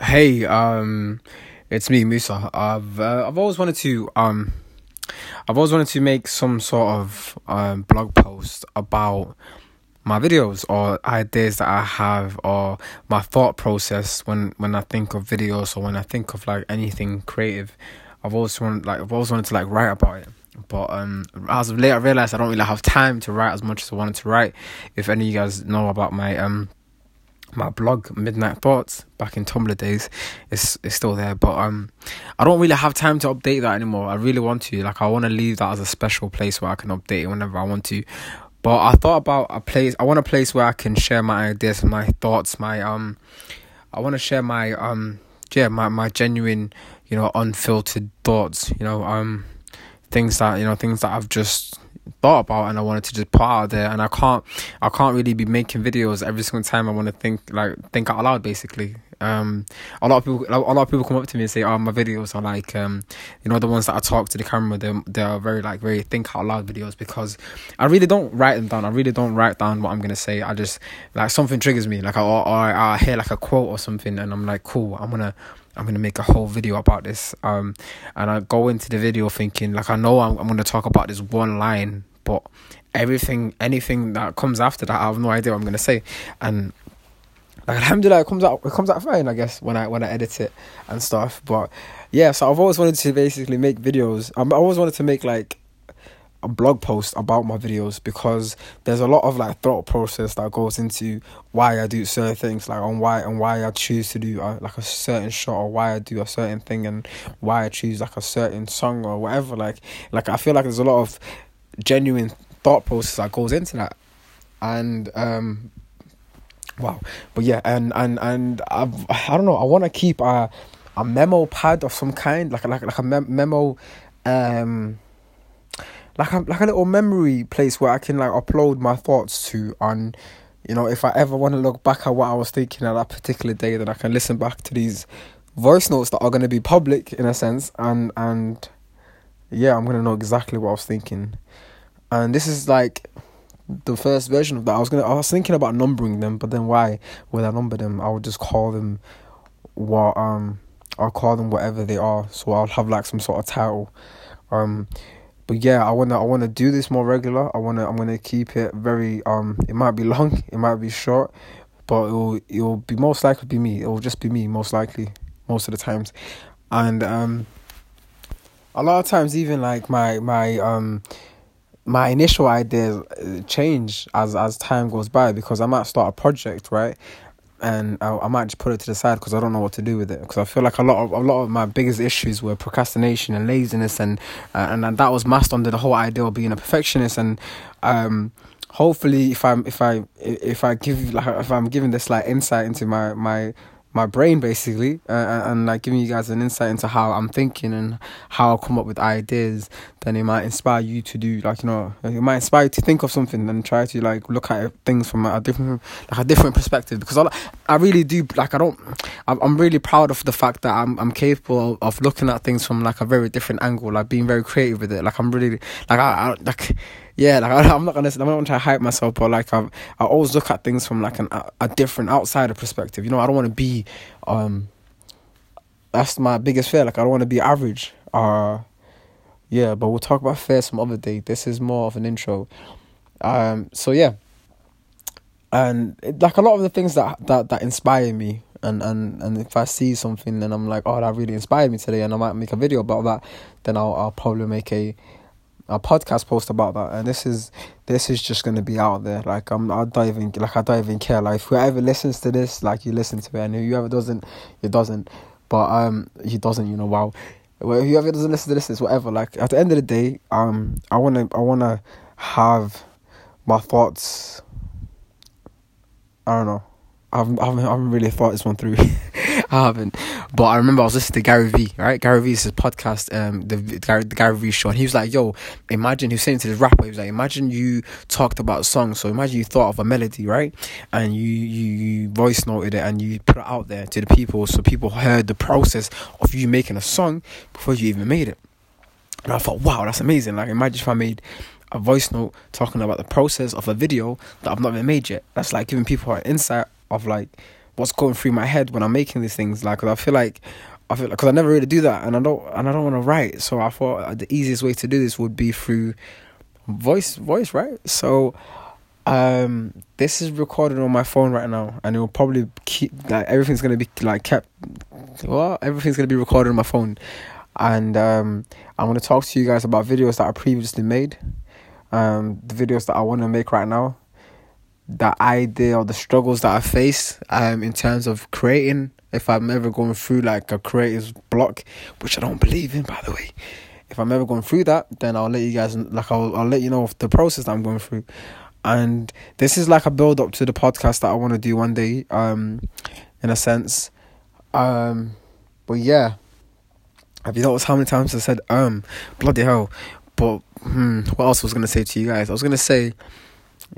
Hey, um, it's me, Mussa. I've uh, I've always wanted to um, I've always wanted to make some sort of um blog post about my videos or ideas that I have or my thought process when when I think of videos or when I think of like anything creative. I've always wanted like I've always wanted to like write about it. But um, as of late, I realized I don't really have time to write as much as I wanted to write. If any of you guys know about my um my blog midnight thoughts back in tumblr days is is still there but um i don't really have time to update that anymore. I really want to like i want to leave that as a special place where i can update it whenever i want to. But i thought about a place i want a place where i can share my ideas my thoughts my um i want to share my um yeah my, my genuine you know unfiltered thoughts you know um things that you know things that i've just thought about and I wanted to just put out there and I can't I can't really be making videos every single time I want to think like think out loud basically um a lot of people a lot of people come up to me and say oh my videos are like um you know the ones that I talk to the camera they they're very like very think out loud videos because I really don't write them down I really don't write down what I'm gonna say I just like something triggers me like I or I hear like a quote or something and I'm like cool I'm gonna I'm gonna make a whole video about this. Um, and I go into the video thinking like I know I'm, I'm gonna talk about this one line, but everything, anything that comes after that, I have no idea what I'm gonna say. And alhamdulillah, it comes out, it comes out fine, I guess, when I when I edit it and stuff. But yeah, so I've always wanted to basically make videos. I always wanted to make like a blog post about my videos because there's a lot of like thought process that goes into why I do certain things like on why and why I choose to do uh, like a certain shot or why I do a certain thing and why I choose like a certain song or whatever like like I feel like there's a lot of genuine thought process that goes into that and um wow. But yeah and and and I've, I don't know I want to keep a a memo pad of some kind like like like a mem- memo um like a, like a little memory place where I can like upload my thoughts to and you know if I ever want to look back at what I was thinking at that particular day then I can listen back to these voice notes that are going to be public in a sense and and yeah I'm going to know exactly what I was thinking. And this is like the first version of that I was to I was thinking about numbering them but then why would I number them I would just call them what um I'll call them whatever they are so I'll have like some sort of title um but yeah, I wanna I wanna do this more regular. I wanna I'm gonna keep it very um. It might be long, it might be short, but it'll it'll be most likely be me. It'll just be me most likely most of the times, and um. A lot of times, even like my my um my initial ideas uh, change as as time goes by because I might start a project right? And I, I might just put it to the side because I don't know what to do with it. Because I feel like a lot of a lot of my biggest issues were procrastination and laziness and uh, and, that was masked under the whole idea of being a perfectionist. And um hopefully if I'm if I if I give like if I'm giving this like insight into my my my brain basically uh, and, and like giving you guys an insight into how I'm thinking and how I come up with ideas then it might inspire you to do like you know it might inspire you to think of something and try to like look at things from a different like a different perspective. Because I, I really do like I don't I'm really proud of the fact that I'm I'm capable of looking at things from like a very different angle like being very creative with it. Like I'm really like I, I like yeah, like I, am not gonna, I'm not gonna try to hype myself, but like I, I always look at things from like an a different outsider perspective. You know, I don't want to be, um, that's my biggest fear. Like I don't want to be average. Uh, yeah, but we'll talk about fear some other day. This is more of an intro. Um, so yeah, and it, like a lot of the things that that that inspire me and and and if I see something and I'm like, oh, that really inspired me today, and I might make a video about that, then I'll I'll probably make a a podcast post about that, and this is this is just gonna be out there. Like I'm, I don't even like I don't even care. Like whoever listens to this, like you listen to it, and whoever doesn't, it doesn't. But um, he doesn't. You know, wow. Well, whoever doesn't listen to this is whatever. Like at the end of the day, um, I wanna I wanna have my thoughts. I don't know. I haven't, I haven't, I haven't really thought this one through. I haven't. But I remember I was listening to Gary Vee, right? Gary Vee's his podcast, um, the, the Gary, Vee show, and he was like, "Yo, imagine." He was saying to this rapper, he was like, "Imagine you talked about songs. So imagine you thought of a melody, right? And you you, you voice noted it and you put it out there to the people, so people heard the process of you making a song before you even made it." And I thought, wow, that's amazing. Like, imagine if I made a voice note talking about the process of a video that I've not even made yet. That's like giving people an insight of like what's going through my head when I'm making these things. Like, I feel like I feel because I never really do that, and I don't and I don't want to write. So I thought the easiest way to do this would be through voice, voice, right? So um this is recorded on my phone right now and it will probably keep like everything's gonna be like kept well everything's gonna be recorded on my phone and um i'm gonna talk to you guys about videos that i previously made um the videos that i want to make right now the idea or the struggles that i face um in terms of creating if i'm ever going through like a creative block which i don't believe in by the way. If i'm ever going through that then i'll let you guys like i'll, I'll let you know of the process that i'm going through. And this is like a build up to the podcast that I want to do one day um in a sense. Um but yeah. Have you noticed how many times I said um bloody hell. But hmm, what else was I gonna say to you guys? I was gonna say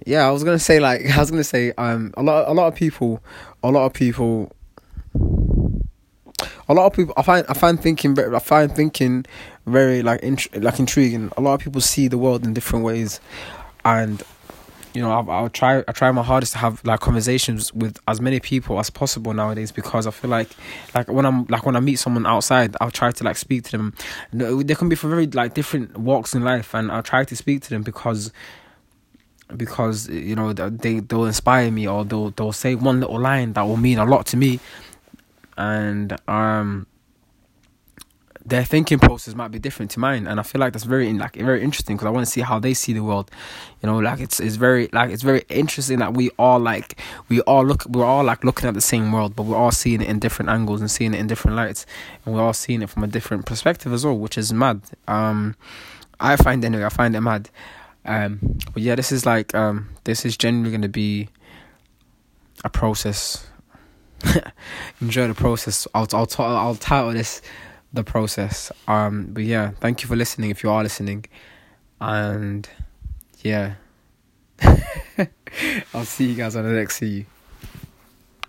yeah I was gonna say like I was gonna say um a lot a lot of people a lot of people a lot of people I find I find thinking I find thinking very like int- like intriguing a lot of people see the world in different ways and you know, I'll, I'll try. I try my hardest to have like conversations with as many people as possible nowadays because I feel like, like when I'm like when I meet someone outside, I'll try to like speak to them. They can be from very like different walks in life, and I'll try to speak to them because because you know they they'll inspire me or they'll they'll say one little line that will mean a lot to me, and um their thinking process might be different to mine. And i feel like that's very like very interesting because i want to see how they see the world. You know like it's it's very like it's very interesting that we all like we all look we're all like looking at the same world but we're all seeing it in different angles and seeing it in different lights. And we're all seeing it from a different perspective as well which is mad. Um i find anyway i find it mad um but yeah this is like um this is generally going to be a process enjoy the process i'll i'll, t- I'll title this the process. Um, but yeah, thank you for listening if you are listening, and yeah, I'll see you guys on the next see you.